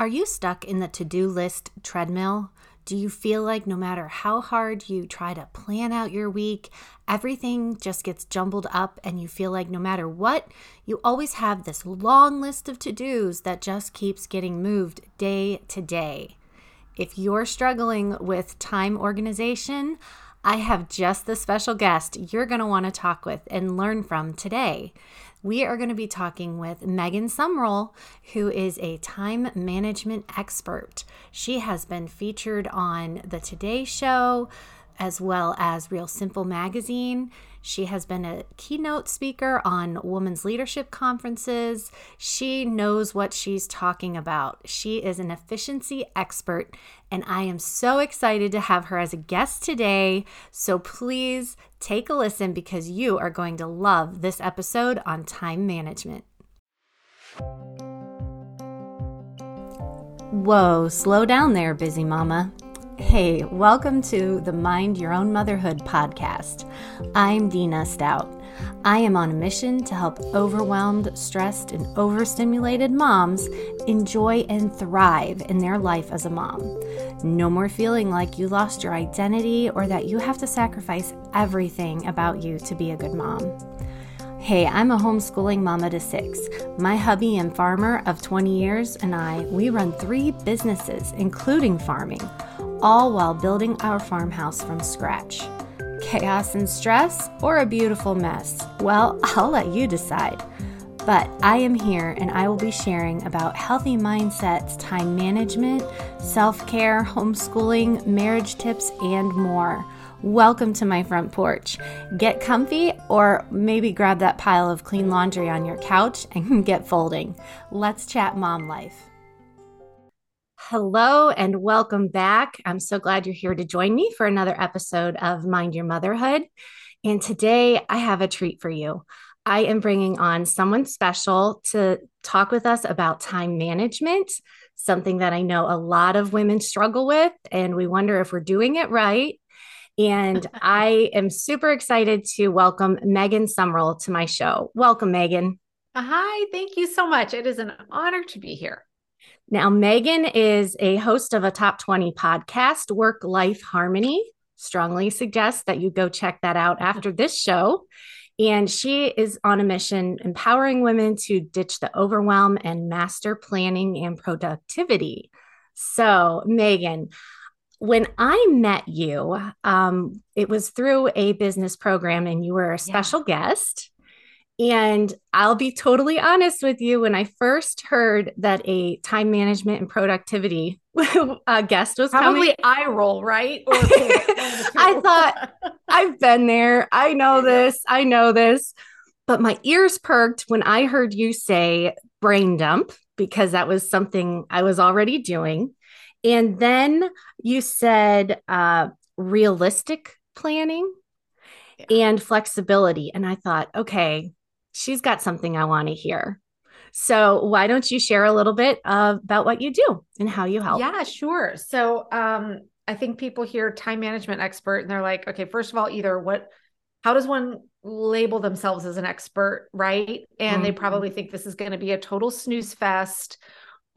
Are you stuck in the to do list treadmill? Do you feel like no matter how hard you try to plan out your week, everything just gets jumbled up and you feel like no matter what, you always have this long list of to dos that just keeps getting moved day to day? If you're struggling with time organization, I have just the special guest you're going to want to talk with and learn from today we are going to be talking with Megan Sumrell, who is a time management expert. She has been featured on The Today Show as well as Real Simple Magazine. She has been a keynote speaker on women's leadership conferences. She knows what she's talking about. She is an efficiency expert, and I am so excited to have her as a guest today. So please take a listen because you are going to love this episode on time management. Whoa, slow down there, busy mama. Hey, welcome to the Mind Your Own Motherhood podcast. I'm Dina Stout. I am on a mission to help overwhelmed, stressed, and overstimulated moms enjoy and thrive in their life as a mom. No more feeling like you lost your identity or that you have to sacrifice everything about you to be a good mom. Hey, I'm a homeschooling mama to six. My hubby and farmer of 20 years and I, we run three businesses, including farming all while building our farmhouse from scratch. Chaos and stress, or a beautiful mess? Well, I'll let you decide. But I am here and I will be sharing about healthy mindsets, time management, self care, homeschooling, marriage tips, and more. Welcome to my front porch. Get comfy or maybe grab that pile of clean laundry on your couch and get folding. Let's chat mom life. Hello and welcome back. I'm so glad you're here to join me for another episode of Mind Your Motherhood. And today I have a treat for you. I am bringing on someone special to talk with us about time management, something that I know a lot of women struggle with, and we wonder if we're doing it right. And I am super excited to welcome Megan Sumrell to my show. Welcome, Megan. Hi, thank you so much. It is an honor to be here. Now, Megan is a host of a top 20 podcast, Work Life Harmony. Strongly suggest that you go check that out after this show. And she is on a mission empowering women to ditch the overwhelm and master planning and productivity. So, Megan, when I met you, um, it was through a business program and you were a special yeah. guest. And I'll be totally honest with you. When I first heard that a time management and productivity uh, guest was probably coming, eye roll, right? I thought, I've been there. I know this. I know this. But my ears perked when I heard you say brain dump because that was something I was already doing. And then you said uh, realistic planning yeah. and flexibility. And I thought, okay, she's got something I want to hear. So, why don't you share a little bit uh, about what you do and how you help? Yeah, sure. So, um, I think people hear time management expert and they're like, okay, first of all, either what, how does one label themselves as an expert, right? And mm-hmm. they probably think this is going to be a total snooze fest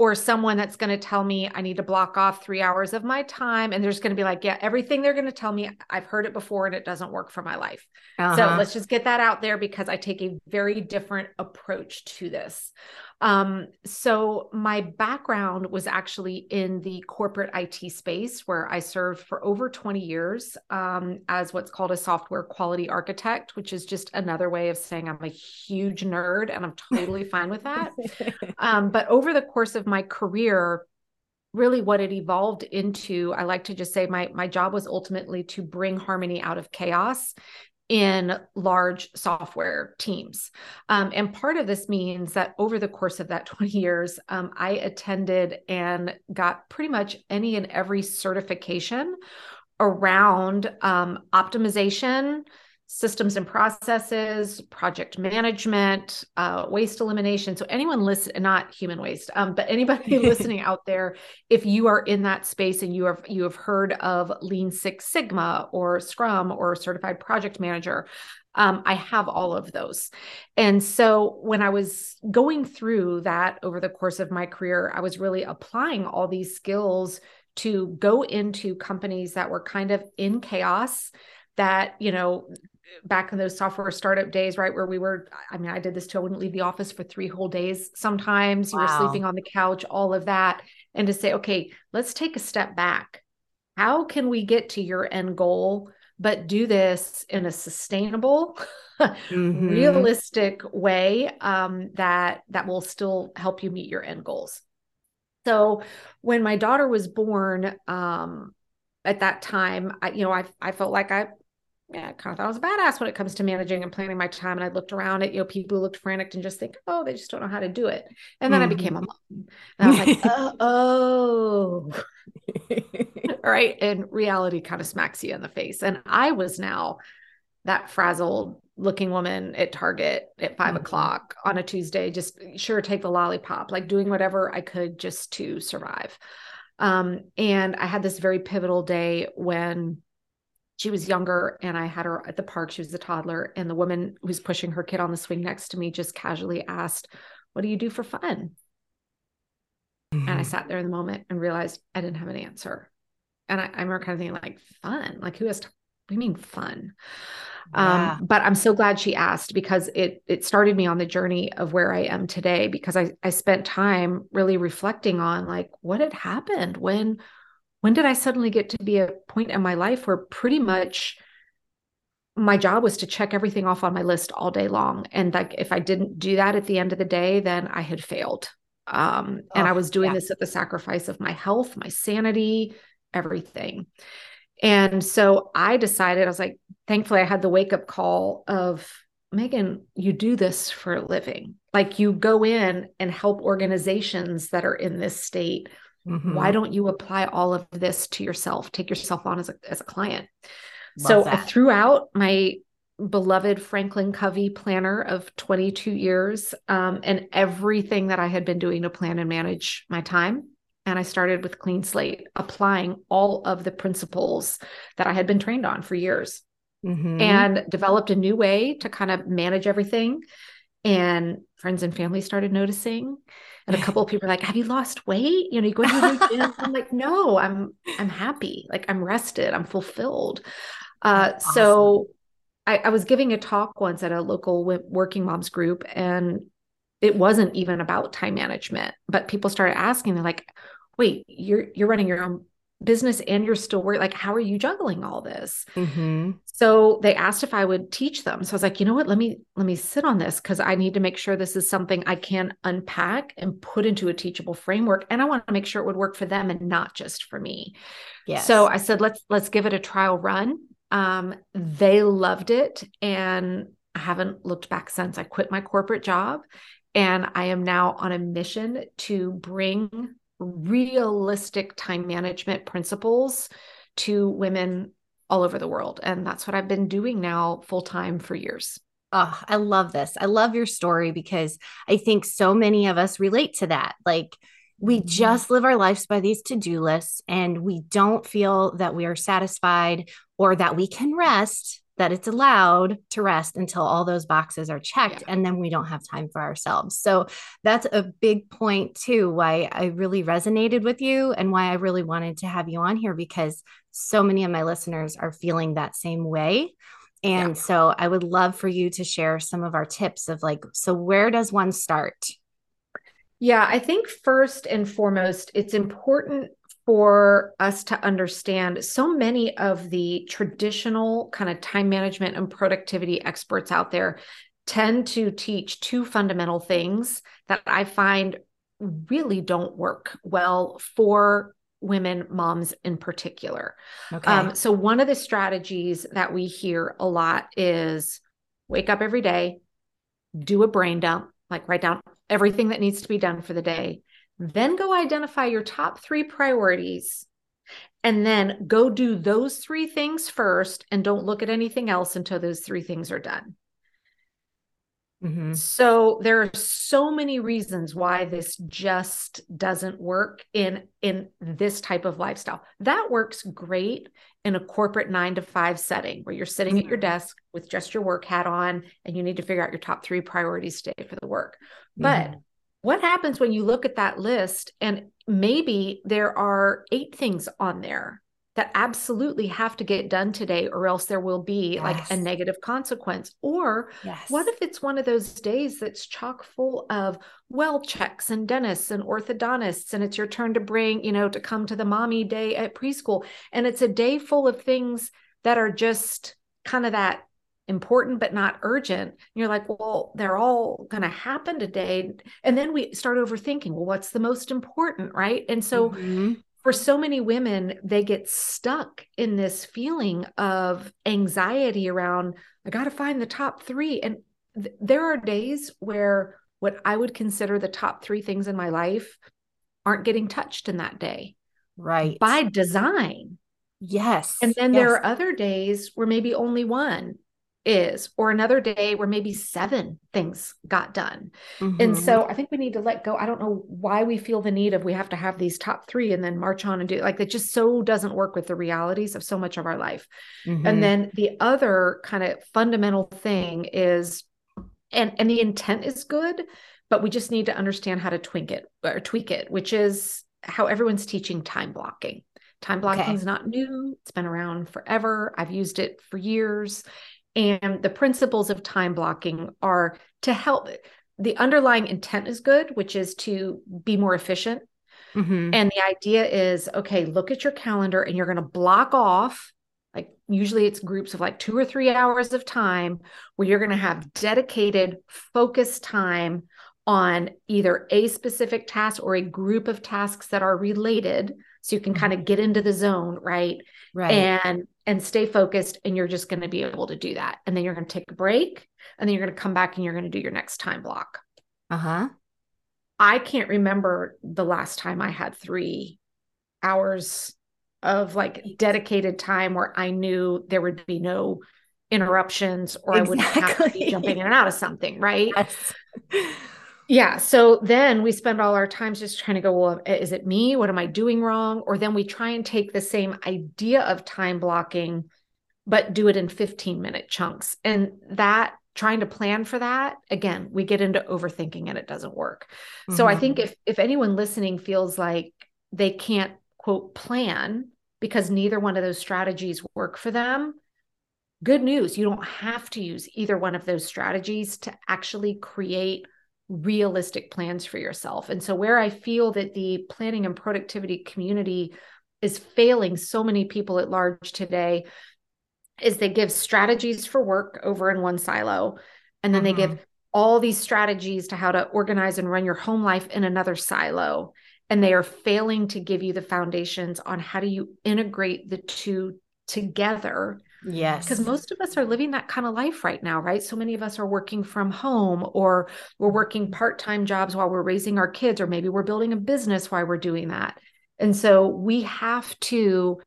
or someone that's going to tell me I need to block off three hours of my time. And there's going to be like, yeah, everything they're going to tell me, I've heard it before and it doesn't work for my life. Uh-huh. So let's just get that out there because I take a very different approach to this. Um, so my background was actually in the corporate IT space where I served for over 20 years um, as what's called a software quality architect, which is just another way of saying I'm a huge nerd and I'm totally fine with that. Um, but over the course of my career, really what it evolved into i like to just say my my job was ultimately to bring harmony out of chaos in large software teams. Um, and part of this means that over the course of that 20 years, um, I attended and got pretty much any and every certification around um, optimization, systems and processes, project management, uh, waste elimination. So anyone listen, not human waste, um, but anybody listening out there, if you are in that space and you have you have heard of Lean Six Sigma or Scrum or Certified Project Manager, um, I have all of those. And so when I was going through that over the course of my career, I was really applying all these skills to go into companies that were kind of in chaos that you know back in those software startup days, right? Where we were, I mean, I did this too. I wouldn't leave the office for three whole days. Sometimes you wow. were sleeping on the couch, all of that. And to say, okay, let's take a step back. How can we get to your end goal, but do this in a sustainable, mm-hmm. realistic way um, that that will still help you meet your end goals? So when my daughter was born, um, at that time, I, you know, I I felt like I yeah, I kind of thought I was a badass when it comes to managing and planning my time. And I looked around at, you know, people who looked frantic and just think, oh, they just don't know how to do it. And then mm-hmm. I became a mom. And I was like, oh, oh. right. And reality kind of smacks you in the face. And I was now that frazzled looking woman at Target at 5 mm-hmm. o'clock on a Tuesday, just sure take the lollipop, like doing whatever I could just to survive. Um, and I had this very pivotal day when she was younger and I had her at the park. She was a toddler. And the woman who's pushing her kid on the swing next to me just casually asked, What do you do for fun? Mm-hmm. And I mm-hmm. sat there in the moment and realized I didn't have an answer. And I, I remember kind of thinking, like, fun? Like, who has, t- what do you mean fun? Yeah. Um, but I'm so glad she asked because it it started me on the journey of where I am today because I I spent time really reflecting on like what had happened when when did I suddenly get to be a point in my life where pretty much my job was to check everything off on my list all day long? And like if I didn't do that at the end of the day then I had failed. Um, and I was doing yeah. this at the sacrifice of my health my sanity everything. And so I decided I was like thankfully I had the wake up call of Megan you do this for a living. Like you go in and help organizations that are in this state Mm-hmm. Why don't you apply all of this to yourself? Take yourself on as a, as a client. Love so that. I threw out my beloved Franklin Covey planner of 22 years um, and everything that I had been doing to plan and manage my time. And I started with clean slate, applying all of the principles that I had been trained on for years mm-hmm. and developed a new way to kind of manage everything. And friends and family started noticing and a couple of people are like, "Have you lost weight? You know, you go to the gym?" I'm like, "No, I'm I'm happy. Like I'm rested. I'm fulfilled." Uh, awesome. So I, I was giving a talk once at a local working moms group, and it wasn't even about time management, but people started asking. They're like, "Wait, you're you're running your own business and you're still working like how are you juggling all this? Mm-hmm. so they asked if i would teach them. So i was like you know what? Let me let me sit on this because i need to make sure this is something i can unpack and put into a teachable framework and i want to make sure it would work for them and not just for me. Yes. so i said let's let's give it a trial run. Um, they loved it and i haven't looked back since. I quit my corporate job and i am now on a mission to bring realistic time management principles to women all over the world. And that's what I've been doing now full time for years. Oh, I love this. I love your story because I think so many of us relate to that. Like, we mm-hmm. just live our lives by these to do lists and we don't feel that we are satisfied or that we can rest that it's allowed to rest until all those boxes are checked yeah. and then we don't have time for ourselves. So that's a big point too why I really resonated with you and why I really wanted to have you on here because so many of my listeners are feeling that same way. And yeah. so I would love for you to share some of our tips of like so where does one start? Yeah, I think first and foremost, it's important for us to understand so many of the traditional kind of time management and productivity experts out there tend to teach two fundamental things that I find really don't work well for women moms in particular. Okay. Um, so one of the strategies that we hear a lot is wake up every day, do a brain dump, like write down everything that needs to be done for the day, then go identify your top three priorities and then go do those three things first and don't look at anything else until those three things are done. Mm-hmm. So there are so many reasons why this just doesn't work in in this type of lifestyle. That works great in a corporate 9 to 5 setting where you're sitting mm-hmm. at your mm-hmm. desk with just your work hat on and you need to figure out your top 3 priorities today for the work. Mm-hmm. But what happens when you look at that list and maybe there are 8 things on there that absolutely have to get done today or else there will be yes. like a negative consequence or yes. what if it's one of those days that's chock full of well checks and dentists and orthodontists and it's your turn to bring you know to come to the mommy day at preschool and it's a day full of things that are just kind of that important but not urgent. And you're like, well, they're all going to happen today. And then we start overthinking, well, what's the most important, right? And so mm-hmm for so many women, they get stuck in this feeling of anxiety around, I got to find the top three. And th- there are days where what I would consider the top three things in my life aren't getting touched in that day. Right. By design. Yes. And then yes. there are other days where maybe only one is or another day where maybe seven things got done mm-hmm. and so i think we need to let go i don't know why we feel the need of we have to have these top three and then march on and do like that just so doesn't work with the realities of so much of our life mm-hmm. and then the other kind of fundamental thing is and and the intent is good but we just need to understand how to tweak it or tweak it which is how everyone's teaching time blocking Time blocking okay. is not new. It's been around forever. I've used it for years. And the principles of time blocking are to help. The underlying intent is good, which is to be more efficient. Mm-hmm. And the idea is okay, look at your calendar and you're going to block off, like usually it's groups of like two or three hours of time where you're going to have dedicated, focused time on either a specific task or a group of tasks that are related so you can mm-hmm. kind of get into the zone right right and and stay focused and you're just going to be able to do that and then you're going to take a break and then you're going to come back and you're going to do your next time block uh-huh i can't remember the last time i had 3 hours of like dedicated time where i knew there would be no interruptions or exactly. i wouldn't have to be jumping in and out of something right yes. Yeah. So then we spend all our time just trying to go, well, is it me? What am I doing wrong? Or then we try and take the same idea of time blocking, but do it in 15 minute chunks. And that trying to plan for that, again, we get into overthinking and it doesn't work. Mm-hmm. So I think mm-hmm. if if anyone listening feels like they can't quote plan because neither one of those strategies work for them, good news. You don't have to use either one of those strategies to actually create realistic plans for yourself. And so, where I feel that the planning and productivity community is failing so many people at large today is they give strategies for work over in one silo, and then mm-hmm. they give mm-hmm. all these strategies to how to organize and run your home life in another silo. And they are failing to give you the foundations on how do you integrate the two together Yes. Because most of us are living that kind of life right now, right? So many of us are working from home or we're mm-hmm. working part time jobs while we're raising our kids, or maybe we're building a business while we're doing that. And so we have to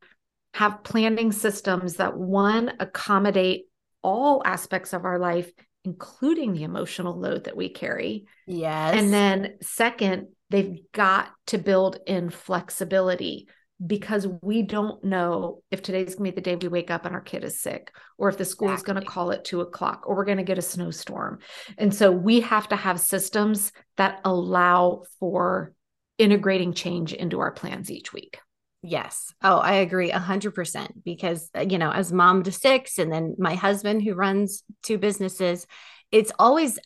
have planning systems that one accommodate all aspects of our life, including the emotional load that we carry. Yes. And then, second, they've got to build in flexibility because we don't know if today's gonna be the day we wake up and our kid is sick, or if the school exactly. is gonna call at two o'clock, or we're gonna get a snowstorm. And so we have to have systems that allow for integrating change into our plans each week. Yes. Oh, I agree a hundred percent because, you know, as mom to six and then my husband who runs two businesses, it's always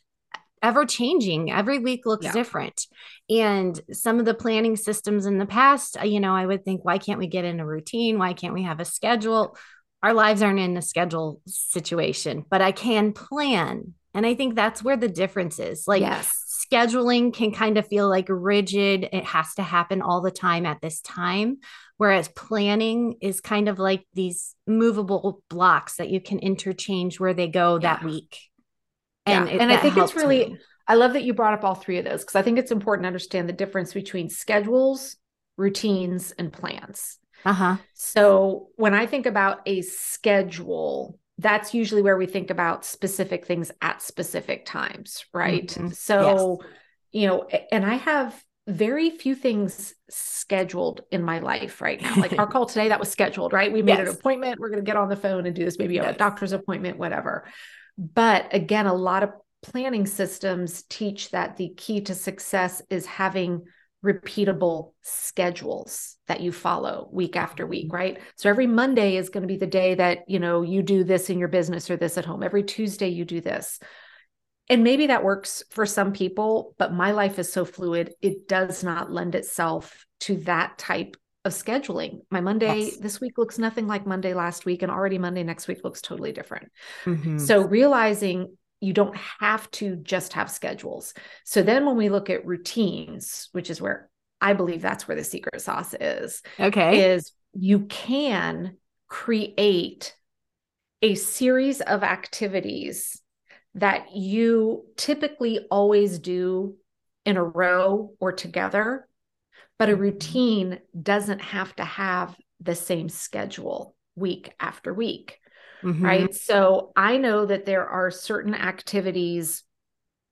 ever changing. Every week looks yeah. different. And some of the planning systems in the past, uh, you know, I would think, why can't we get in a routine? Why can't we have a schedule? Our lives aren't in a schedule situation, but I can plan. And I think that's where the difference is. Like, yes. scheduling can kind of feel like rigid, it has to happen all the time at this time. Whereas planning is kind of like these movable blocks that you can interchange where they go yeah. that week and yeah. it, and I think it's really me. I love that you brought up all three of those because I think it's important to understand the difference between schedules, routines, and plans. Uh-huh. So when I think about a schedule, that's usually where we think about specific things at specific times, right? Mm-hmm. So, yes. you know, and I have very few things scheduled in my life right now. Like our call today, that was scheduled, right? We made yes. an appointment. We're going to get on the phone and do this, maybe yes. a doctor's appointment, whatever. But again, a lot of planning systems teach that the key to success is having repeatable schedules that you follow week after week mm-hmm. right? So every monday is going to be the day that you know you do this in your business or this at home. Every tuesday you do this. And maybe that works for some people but my life is so fluid it does not lend itself to that type of scheduling my monday yes. this week looks nothing like monday last week and already monday next week looks totally different mm-hmm. so realizing you don't have to just have schedules. So then when we look at routines, which is where I believe that's where the secret sauce is. Okay. Is you can create a series of activities that you typically always do in a row or together, but a routine doesn't have to have the same schedule week after week mm-hmm. right? So I know that there are certain activities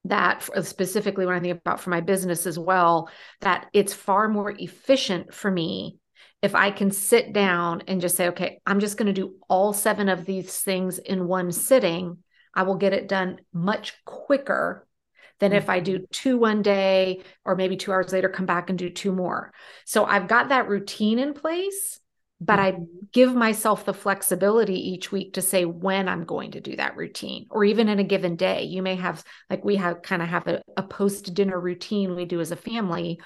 that specifically when I think about for my business as well, that it's far more efficient for me if I can sit down and just say, okay, I'm just going to do all seven of these things in one sitting. I will get it done much quicker than mm-hmm. if I do two one day or maybe two hours later, come back and do two more. So I've got that routine in place but I mm-hmm. give myself the flexibility each week to say when I'm going to do that routine or even in a given day. You may have, like, we have kind of have a, a post dinner routine we do as a family.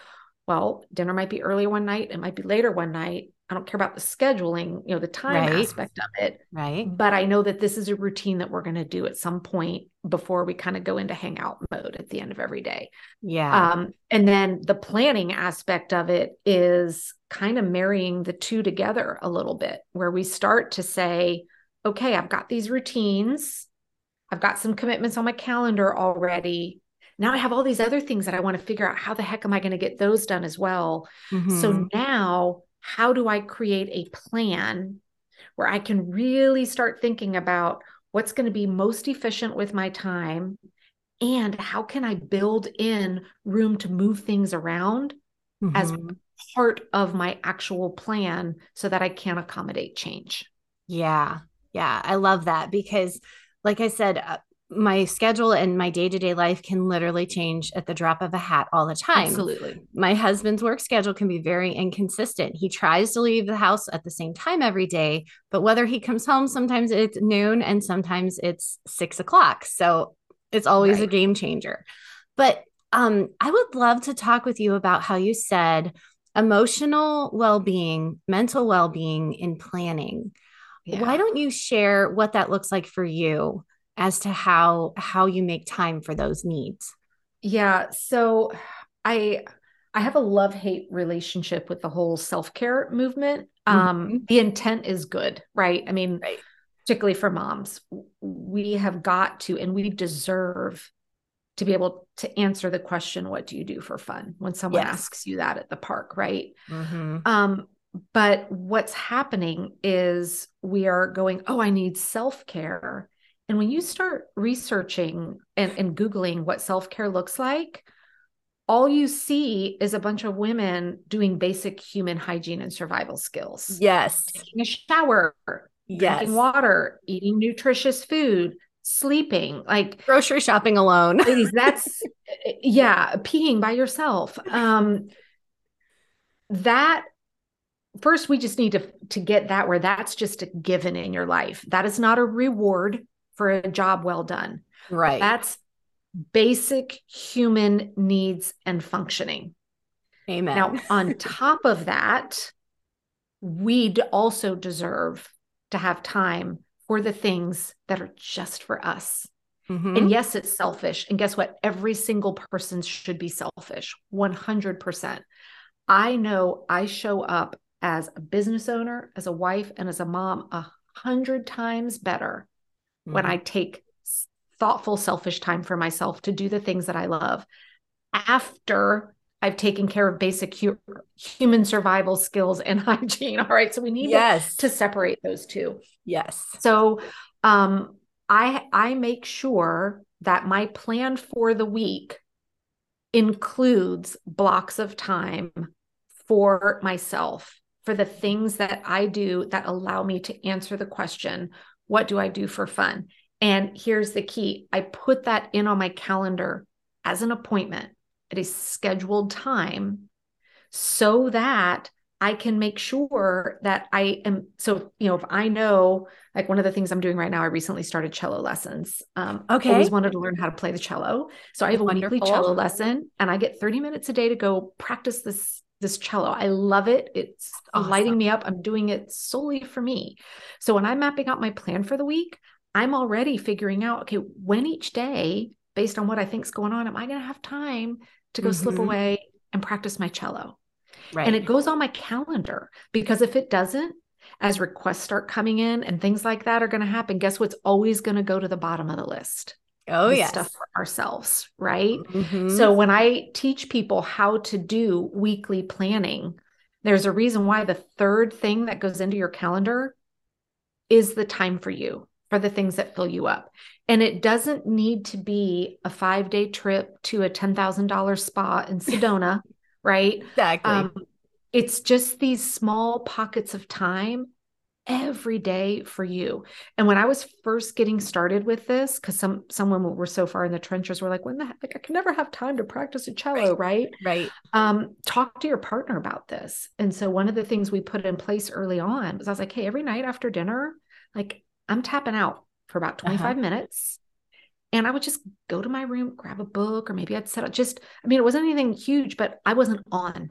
Well, dinner might be earlier one night, it might be later one night. I don't care about the scheduling, you know, the time right. aspect of it. Right. But I know that this is a routine that we're going to do at some point before we kind of go into hangout mode at the end of every day. Yeah. Um, and then the planning aspect of it is kind of marrying the two together a little bit, where we start to say, okay, I've got these routines, I've got some commitments on my calendar already. Now I have all these other things that I want to figure out how the heck am I going to get those done as well. Mm-hmm. So now how do I create a plan where I can really start thinking about what's going to be most efficient with my time and how can I build in room to move things around mm-hmm. as part of my actual plan so that I can accommodate change. Yeah. Yeah. I love that because, like I said, uh, my schedule and my day-to-day life can literally change at the drop of a hat all the time. Absolutely. My husband's work schedule can be very inconsistent. He tries to leave the house at the same time every day, but whether he comes home, sometimes it's noon and sometimes it's six o'clock. So it's always right. a game changer. But um, I would love to talk with you about how you said emotional well-being, mental well-being in planning. Yeah. Why don't you share what that looks like for you? As to how how you make time for those needs yeah so i i have a love hate relationship with the whole self-care movement um, mm-hmm. um the intent is good right i mean right. particularly for moms we have got to and we deserve to be able to answer the question what do you do for fun when someone yes. asks you that at the park right mm-hmm. um but what's happening is we are going oh i need self-care and when you start researching and, and Googling what self care looks like, all you see is a bunch of women doing basic human hygiene and survival skills. Yes. Taking a shower, yes. drinking water, eating nutritious food, sleeping, like grocery shopping alone. ladies, that's yeah, peeing by yourself. Um that first we just need to to get that where that's just a given in your life. That is not a reward for a job well done. Right. That's basic human needs and functioning. Amen. Now, on top of that, we also deserve to have time for the things that are just for us. Mm-hmm. And yes, it's selfish. And guess what? Every single person should be selfish 100%. I know I show up as a business owner, as a wife, and as a mom a hundred times better mm-hmm. when I take thoughtful, selfish time for myself to do the things that I love after I've taken care of basic hu- human survival skills and hygiene. All right. So we need yes. to, to separate those two. Yes. So um I I make sure that my plan for the week includes blocks of time for myself for the things that I do that allow me to answer the question, what do I do for fun? And here's the key I put that in on my calendar as an appointment at a scheduled time so that I can make sure that I am. So, you know, if I know, like one of the things I'm doing right now, I recently started cello lessons. Um, okay. Always wanted to learn how to play the cello. So I have a Wonderful. weekly cello lesson and I get 30 minutes a day to go practice this this cello. I love it. It's awesome. lighting me up. I'm doing it solely for me. So when I'm mapping out my plan for the week, I'm already figuring out, okay, when each day, based on what I think's going on, am I going to have time to go mm-hmm. slip away and practice my cello? Right. And it goes on my calendar because if it doesn't, as requests start coming in and things like that are going to happen, guess what's always going to go to the bottom of the list? Oh, yeah. Stuff for ourselves, right? Mm-hmm. So when I teach people how to do weekly planning, there's a reason why the third thing that goes into your calendar is the time for you, for the things that fill you up. And it doesn't need to be a five day trip to a $10,000 spa in Sedona, right? Exactly. Um, it's just these small pockets of time every day for you. And when I was first getting started with this, because some some women were so far in the trenches, were like, when the heck, like I can never have time to practice a cello, right? Right. Um, talk to your partner about this. And so one of the things we put in place early on was I was like, hey, every night after dinner, like I'm tapping out for about 25 uh-huh. minutes. And I would just go to my room, grab a book, or maybe I'd set up just, I mean, it wasn't anything huge, but I wasn't on.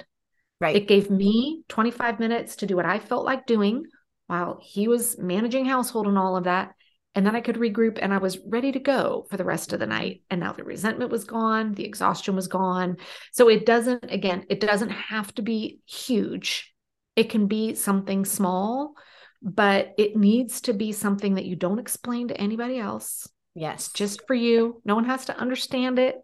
Right. It gave me 25 minutes to do what I felt like doing while he was managing household and all of that. And then I could regroup and I was ready to go for the rest of the night. And now the resentment was gone, the exhaustion was gone. So it doesn't, again, it doesn't have to be huge. It can be something small, but it needs to be something that you don't explain to anybody else. Yes. It's just for you. No one has to understand it.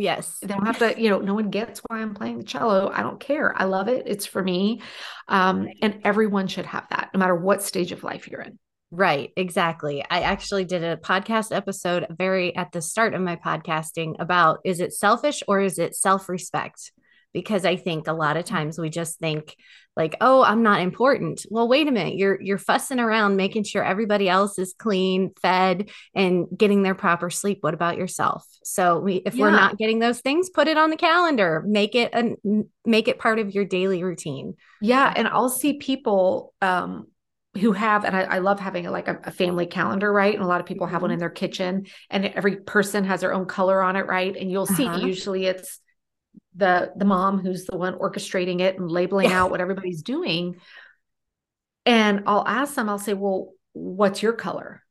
Yes. They don't have to, you know, no one gets why I'm playing the cello. I don't care. I love it. It's for me. Um, and everyone should have that, no matter what stage of life you're in. Right, exactly. I actually did a podcast episode very at the start of my podcasting about is it selfish or is it self respect? Because I think a lot of mm. times we just think like oh i'm not important well wait a minute you're you're fussing around making sure everybody else is clean fed and getting their proper sleep what about yourself so we if yeah. we're not getting those things put it on the calendar make it a make it part of your daily routine yeah and i'll see people um who have and I, I love having a, like a, a, family calendar right and a lot of people have mm-hmm. one in their kitchen and every person has their own color on it right and you'll see uh-huh. usually it's the the mom who's the one orchestrating it and labeling yeah. out what everybody's doing and i'll ask them i'll say well what's your color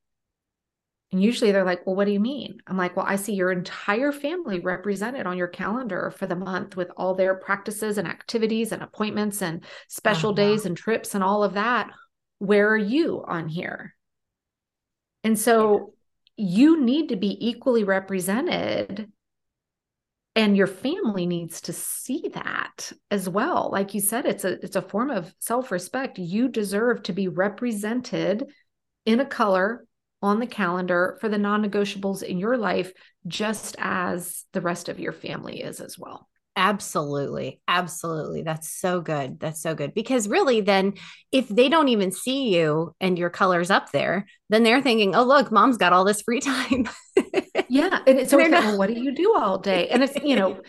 and usually they're like well what do you mean i'm like well i see your entire family represented on your calendar for the month with all their practices and activities and appointments and special uh-huh. days and trips and all of that where are you on here and so yeah. you need to be equally represented and your family needs to see that as well like you said it's a it's a form of self-respect you deserve to be represented in a color on the calendar for the non-negotiables in your life just as the rest of your family is as well Absolutely. Absolutely. That's so good. That's so good. Because really, then if they don't even see you and your colors up there, then they're thinking, oh, look, mom's got all this free time. Yeah. And it's so not- well, what do you do all day? And it's, you know,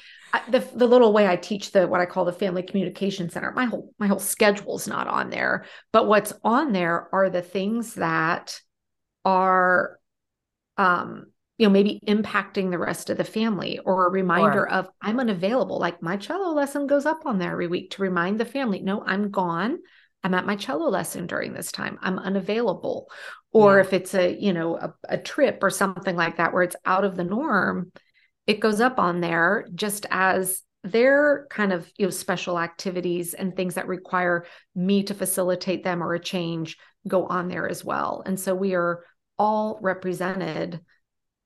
the, the little way I teach the what I call the family communication center, my whole my whole schedule's not on there, but what's on there are the things that are um you know maybe impacting the rest of the family or a reminder of i'm unavailable like my cello lesson goes up on there every week to remind the family no i'm gone i'm at my cello lesson during this time i'm unavailable or yeah. if it's a you know a, a trip or something like that where it's out of the norm it goes up on there just as their kind of you know special activities and things that require me to facilitate them or a change go on there as well and so we are all represented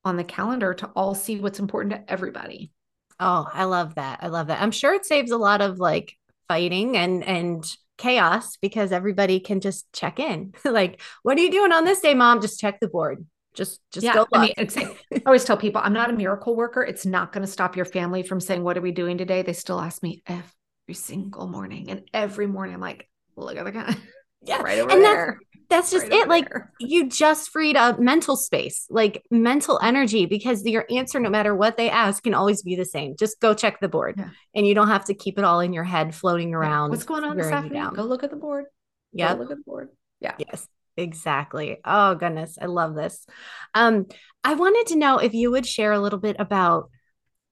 on the calendar to all see what's important to everybody. Oh, I love that. I love that. I'm sure it saves a lot of like fighting and and chaos because everybody can just check in. like, what are you doing on this day, mom? Just check the board. Just just yeah, go. Look. I mean, it's, I always tell people I'm not a miracle worker. It's not going to stop your family from saying, "What are we doing today?" They still ask me every single morning, and every morning I'm like, "Look at the guy." Yeah, right over and there that's just right it like there. you just freed up mental space like mental energy because your answer no matter what they ask can always be the same. Just go check the board yeah. and you don't have to keep it all in your head floating around what's going on this afternoon? go look at the board. Yeah look at the board. Yeah. Yes exactly. Oh goodness i love this. Um i wanted to know if you would share a little bit about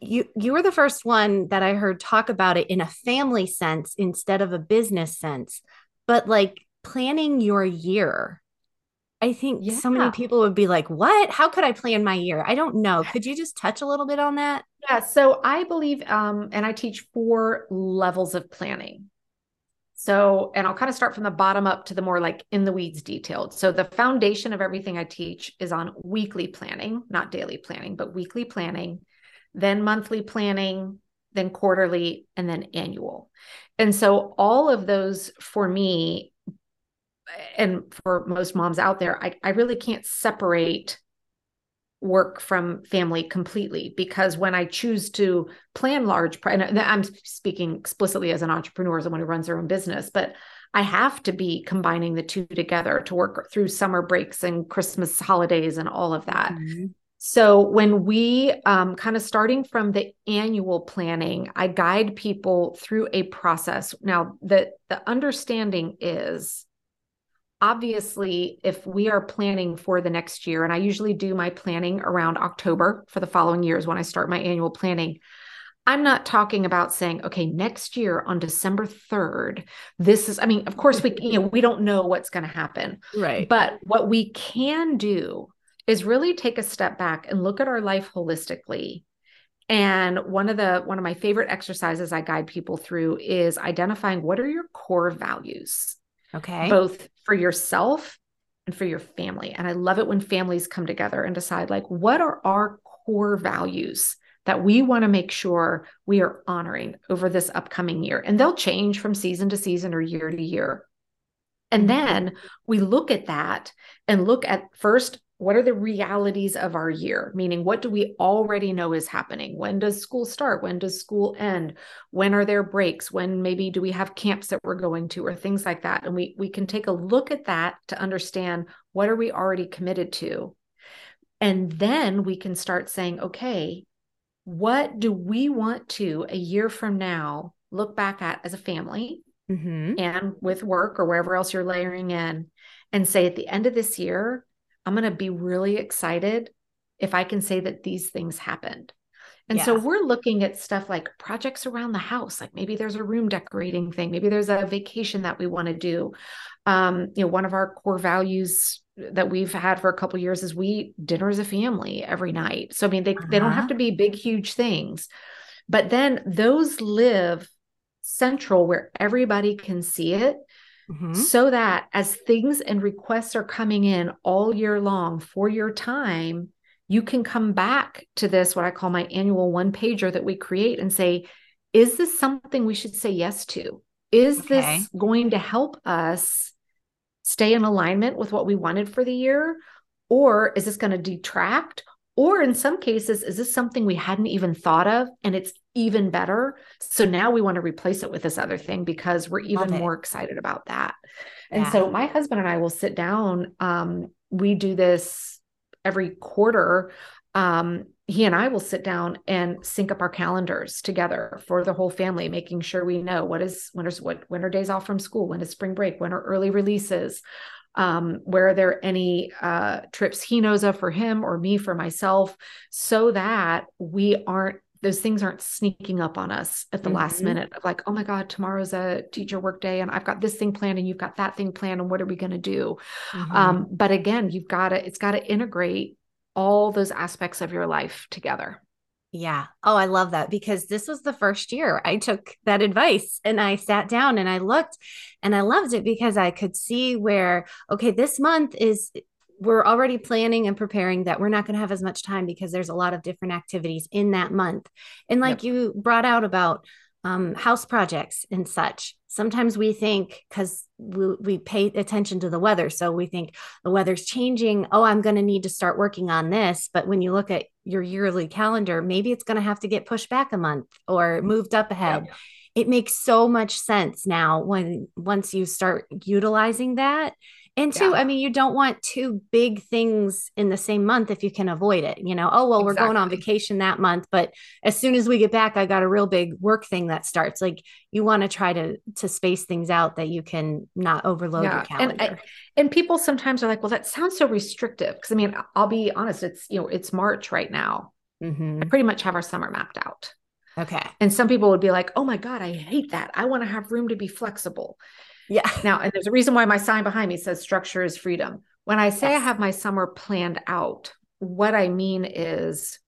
you you were the first one that i heard talk about it in a family sense instead of a business sense but like planning your year. I think yeah. so many people would be like, What? How could I plan my year? I don't know. Could you just touch a little bit on that? Yeah. So I believe, um, and I teach four levels of planning. So, and I'll kind of start from the bottom up to the more like in the weeds detailed. So, the foundation of everything I teach is on weekly planning, not daily planning, but weekly planning, then monthly planning, then quarterly, and then annual. And so, all of those for me and for most moms out there, I, I really can't separate work from family completely because when I choose to plan large, and I'm speaking explicitly as an entrepreneur, as someone who runs their own business, but I have to be combining the two together to work through summer breaks and Christmas holidays and all of that. Mm-hmm. So when we um, kind of starting from the annual planning, I guide people through a process. Now the the understanding is obviously, if we are planning for the next year, and I usually do my planning around October for the following years when I start my annual planning. I'm not talking about saying, okay, next year on December 3rd, this is, I mean, of course, we, you know, we don't know what's going to happen. Right. But what we can do is really take a step back and look at our life holistically. And one of the, one of my favorite exercises I guide people through is identifying what are your core values? Okay. Both for yourself and for your family. And I love it when families come together and decide, like, what are our core values that we want to make sure we are honoring over this upcoming year? And they'll change from season to season or year to year. And mm-hmm. then we look at that and look at first what are the realities of our year? Meaning what do we already know is happening? When does school start? When does school end? When are there breaks? When maybe do we have camps that we're going to or things like that? And we we can take a look at that to understand what are we already committed to? And then we can start saying okay what do we want to a year from now look back at as a family mm-hmm. and with work or wherever else you're layering in and say at the end of this year I'm going to be really excited if I can say that these things happened. And yeah. so we're looking at stuff like projects around the house, like maybe there's a room decorating thing, maybe there's a vacation that we want to do. Um, you know, one of our core values that we've had for a couple years is we dinner as a family every night. So I mean, they uh-huh. they don't have uh-huh. to be big, huge things, but then those live central where everybody can see it mm-hmm. so that as things and requests are coming in all year long for your time, you can come back to this, what I call my annual one pager that we create and say, is this something we should say yes to? Is okay. this going to help us stay in alignment with what we wanted for the year? Or is this going to detract? Or in some cases, is this something we hadn't even thought of and it's even better? So now we want to replace it with this other thing because we're even more excited about that. And so my husband and I will sit down. Um, we do this every quarter. Um, he and I will sit down and sync up our calendars together for the whole family, making sure we know what is when is what when are days off from school, when is spring break, when are early releases, um, where are there any uh, trips he knows of for him or me for myself, so that we aren't those things aren't sneaking up on us at the mm-hmm. last minute of like, oh my God, tomorrow's a teacher work day and I've got this thing planned and you've got that thing planned and what are we going to do? Mm-hmm. Um, but again, you've got to, it's got to integrate all those aspects of your life together. Yeah. Oh, I love that because this was the first year I took that advice and I sat down and I looked and I loved it because I could see where, okay, this month is we're already planning and preparing that we're not going to have as much time because there's a lot of different activities in that month. And like yep. you brought out about um, house projects and such. Sometimes we think because we, we pay attention to the weather. So we think the weather's changing. Oh, I'm going to need to start working on this. But when you look at your yearly calendar, maybe it's going to have to get pushed back a month or moved up ahead. Yeah. It makes so much sense now when once you start utilizing that and two, yeah. I mean, you don't want two big things in the same month if you can avoid it. You know, oh, well, we're going on vacation that month, but as soon as we get back, I got a real big work thing that starts. Like you want to try to to space things out that you can not overload yeah. your calendar. And, I, and people sometimes are like, well, that sounds so restrictive. Cause I mean, I'll be honest, it's, you know, it's March right now. Mm-hmm. I pretty much have our summer mapped out. Okay. And some people would be like, oh my God, I hate that. I want to have room to be flexible. Yeah. Now, and there's a reason why my sign behind me says structure is freedom. When I say yes. I have my summer planned out, what I mean is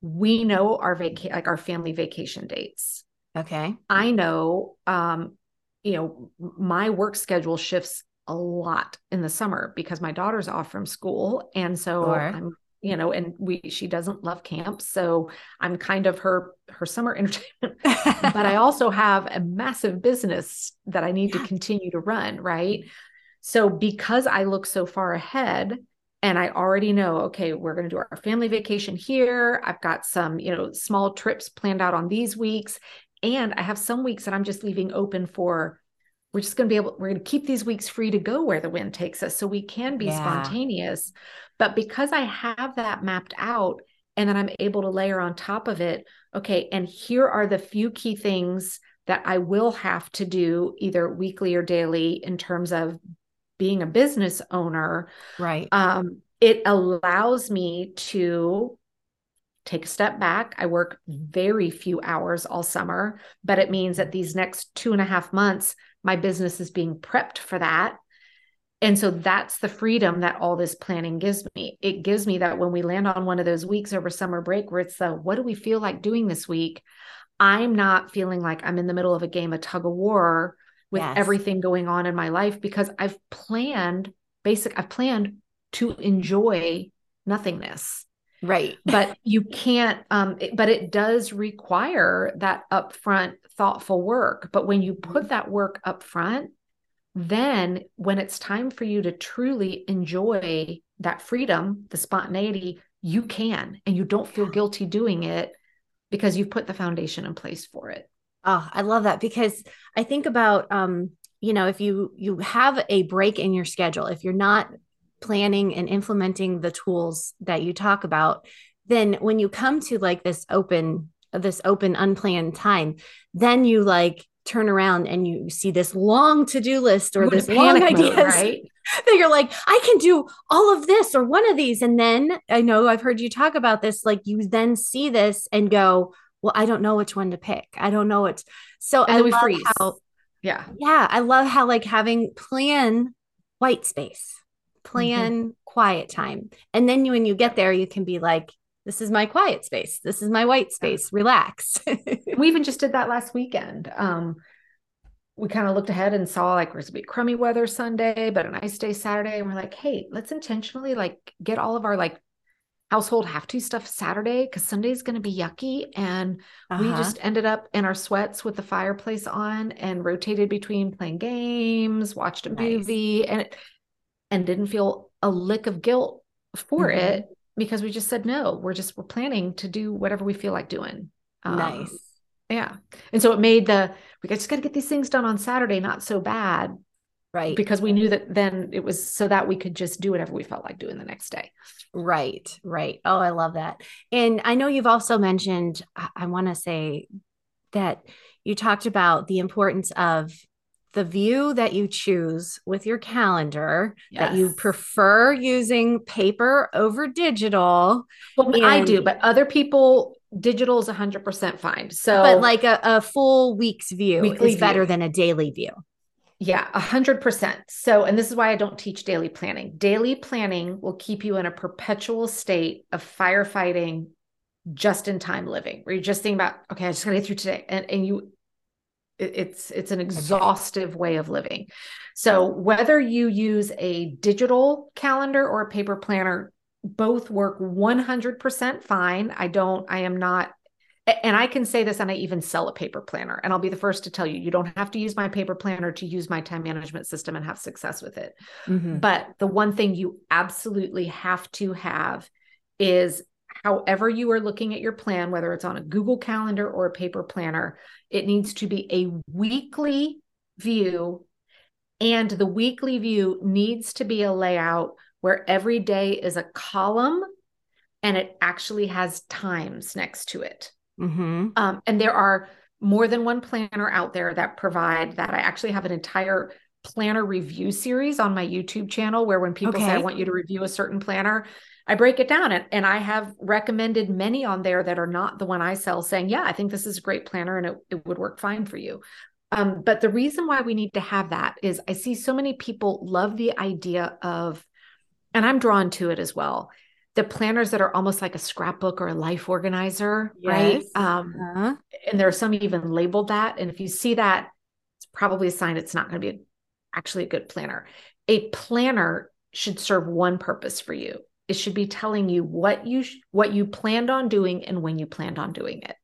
we know our vacation, like our family vacation dates. Okay. I know, um, you know, my work schedule shifts a lot in the summer because my daughter's off from school. And so sure. I'm you know and we she doesn't love camps so i'm kind of her her summer entertainment but i also have a massive business that i need yeah. to continue to run right so because i look so far ahead and i already know okay we're going to do our family vacation here i've got some you know small trips planned out on these weeks and i have some weeks that i'm just leaving open for we're just going to be able we're going to keep these weeks free to go where the wind takes us so we can be yeah. spontaneous but because i have that mapped out and then i'm able to layer on top of it okay and here are the few key things that i will have to do either weekly or daily in terms of being a business owner right um it allows me to take a step back. I work very few hours all summer, but it means that these next two and a half months, my business is being prepped for that. And so that's the freedom that all this planning gives me. It gives me that when we land on one of those weeks over summer break where it's the what do we feel like doing this week? I'm not feeling like I'm in the middle of a game of tug of war with yes. everything going on in my life because I've planned basic, I've planned to enjoy nothingness. Right. but you can't, um, it, but it does require that upfront thoughtful work. But when you put that work up front, then when it's time for you to truly enjoy that freedom, the spontaneity, you can, and you don't feel guilty doing it because you've put the foundation in place for it. Oh, I love that because I think about um, you know, if you you have a break in your schedule, if you're not planning and implementing the tools that you talk about, then when you come to like this open this open unplanned time, then you like turn around and you see this long to-do list or this long ideas. right? that you're like i can do all of this or one of these. And then i know i've heard you talk about this like you then see this and go well i don't know which one to pick. I don't know what so and i love freeze. how yeah. Yeah i love how like having plan white space plan mm-hmm. quiet time and then you, when you get there you can be like this is my quiet space. This is my white space. Relax. we even just did that last weekend. Um, we kind of looked ahead and saw like there's a bit crummy weather Sunday, but a nice day Saturday. And we're like, hey, let's intentionally like get all of our like household have to stuff Saturday because Sunday's going to be yucky. And uh-huh. we just ended up in our sweats with the fireplace on and rotated between playing games, watched a nice. movie, and and didn't feel a lick of guilt for mm-hmm. it because we just said no we're just we're planning to do whatever we feel like doing. Um, nice. yeah. And so it made the we just got to get these things done on saturday not so bad right. because we knew that then it was so that we could just do whatever we felt like doing the next day. Right right. Oh i love that. And i know you've also mentioned i, I want to say that you talked about the importance of the view that you choose with your calendar yes. that you prefer using paper over digital. Well, and, I do, but other people digital is 100% fine. So But like a, a full week's view is view. better than a daily view. Yeah, 100%. So, and this is why I don't teach daily planning. Daily planning will keep you in a perpetual state of firefighting, just in time living, where you're just thinking about, okay, I just gotta get through today. And, and you it's it's an exhaustive way of living so whether you use a digital calendar or a paper planner both work 100% fine i don't i am not and I can say this and I even sell a paper planner. And I'll be the first to tell you, you don't have to use my paper planner to use my time management system and have success with it. Mm-hmm. But the one thing you absolutely have to have is however you are looking at your plan, whether it's on a Google Calendar or a paper planner, it needs to be a weekly view. And the weekly view needs to be a layout where every day is a column and it actually has times next to it. Mm-hmm. Um, and there are more than one planner out there that provide that. I actually have an entire planner review series on my YouTube channel where when people okay. say, I want you to review a certain planner, I break it down. And, and I have recommended many on there that are not the one I sell, saying, Yeah, I think this is a great planner and it, it would work fine for you. Um, but the reason why we need to have that is I see so many people love the idea of, and I'm drawn to it as well the planners that are almost like a scrapbook or a life organizer, yes. right? Um, uh-huh. And there are some even labeled that. And if you see that, it's probably a sign it's not going to be actually a good planner. A planner should serve one purpose for you. It should be telling you what you sh- what you planned on doing and when you planned on doing it.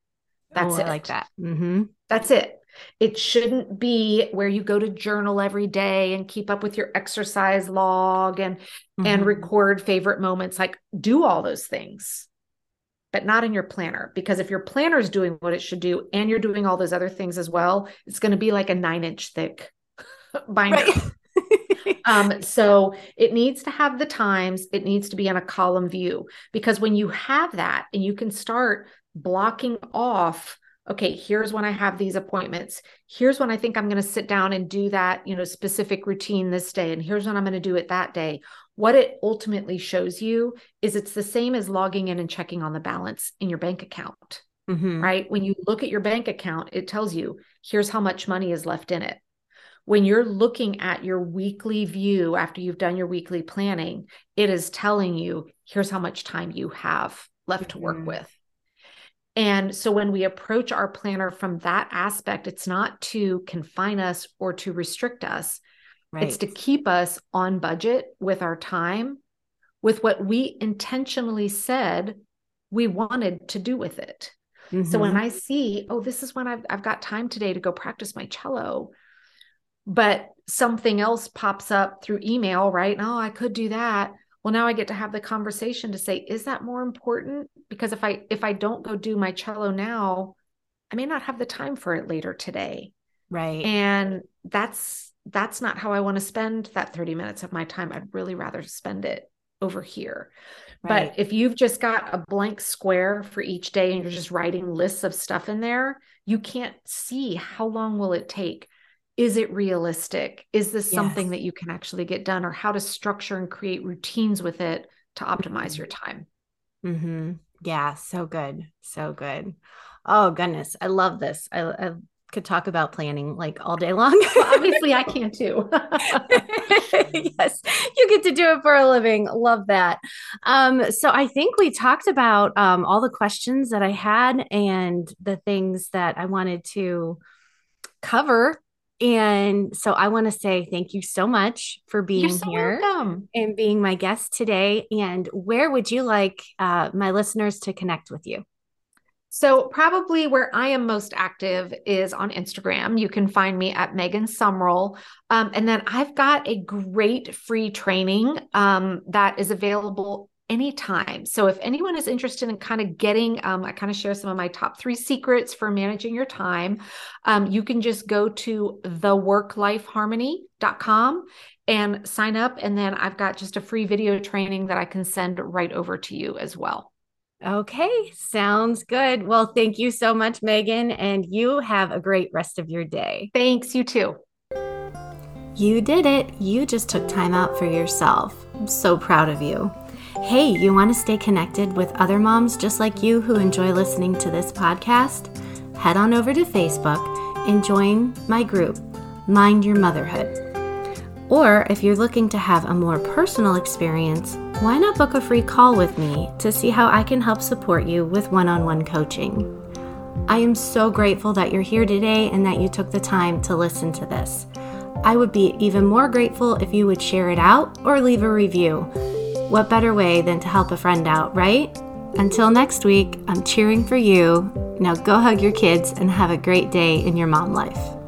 That's oh, it. I like that. Mm-hmm. That's it. It shouldn't be where you go to journal every day and keep up with your exercise log and mm-hmm. and record favorite moments like do all those things. But not in your planner because if your planner is doing what it should do and you're doing all those other things as well, it's going to be like a 9-inch thick binder. Right. um, so it needs to have the times, it needs to be in a column view because when you have that and you can start blocking off okay here's when i have these appointments. Here's when i think i'm going to sit down and do that you know specific routine this day and here's when i'm going to do it that day. What it ultimately shows you is it's the same as logging in and checking on the balance in your bank account mm-hmm. right? When you look at your bank account it tells you here's how much money is left in it when you're looking at your weekly view after you've done your weekly planning it is telling you here's how much time you have left to work mm-hmm. with and so when we approach our planner from that aspect, it's not to confine us or to restrict us. Right. It's to keep us on budget with our time, with what we intentionally said we wanted to do with it. Mm-hmm. So when mm-hmm. I see, oh, this is when I've, I've got time today to go practice my cello, but something else pops up through email, right? Oh, I could do that. Well now i get to have the conversation to say is that more important? Because if i if i don't go do my cello now i may not have the time for it later today. Right. And that's that's not how i want to spend that 30 minutes of my time. I'd really rather spend it over here. Right. but if you've just got a blank square for each day and you're just writing lists of stuff in there you can't see how long will it take is it realistic? Is this yes. something that you can actually get done or how to structure and create routines with it to optimize your time? Mm-hmm. yeah so good so good. Oh goodness i love this. I, I could talk about planning like all day long. Well, obviously i can too. Yes you get to do it for a living. Love that. Um, so i think we talked about um, all the questions that i had and the things that i wanted to cover and so I want to say thank you so much for being so here welcome. and being my guest today. And where would you like uh, my listeners to connect with you? So, probably where I am most active is on Instagram. You can find me at Megan Sumrell. Um, and then I've got a great free training um, that is available anytime. So if anyone is interested in kind of getting, um, I kind of share some of my top three secrets for managing your time. Um, you can just go to theworklifeharmony.com and sign up. And then I've got just a free video training that I can send right over to you as well. Okay, sounds good. Well, thank you so much, Megan, and you have a great rest of your day. Thanks, you too. You did it. You just took time out for yourself. I'm so proud of you. Hey, you want to stay connected with other moms just like you who enjoy listening to this podcast? Head on over to Facebook and join my group, Mind Your Motherhood. Or if you're looking to have a more personal experience, why not book a free call with me to see how I can help support you with one on one coaching? I am so grateful that you're here today and that you took the time to listen to this. I would be even more grateful if you would share it out or leave a review. What better way than to help a friend out, right? Until next week, I'm cheering for you. Now go hug your kids and have a great day in your mom life.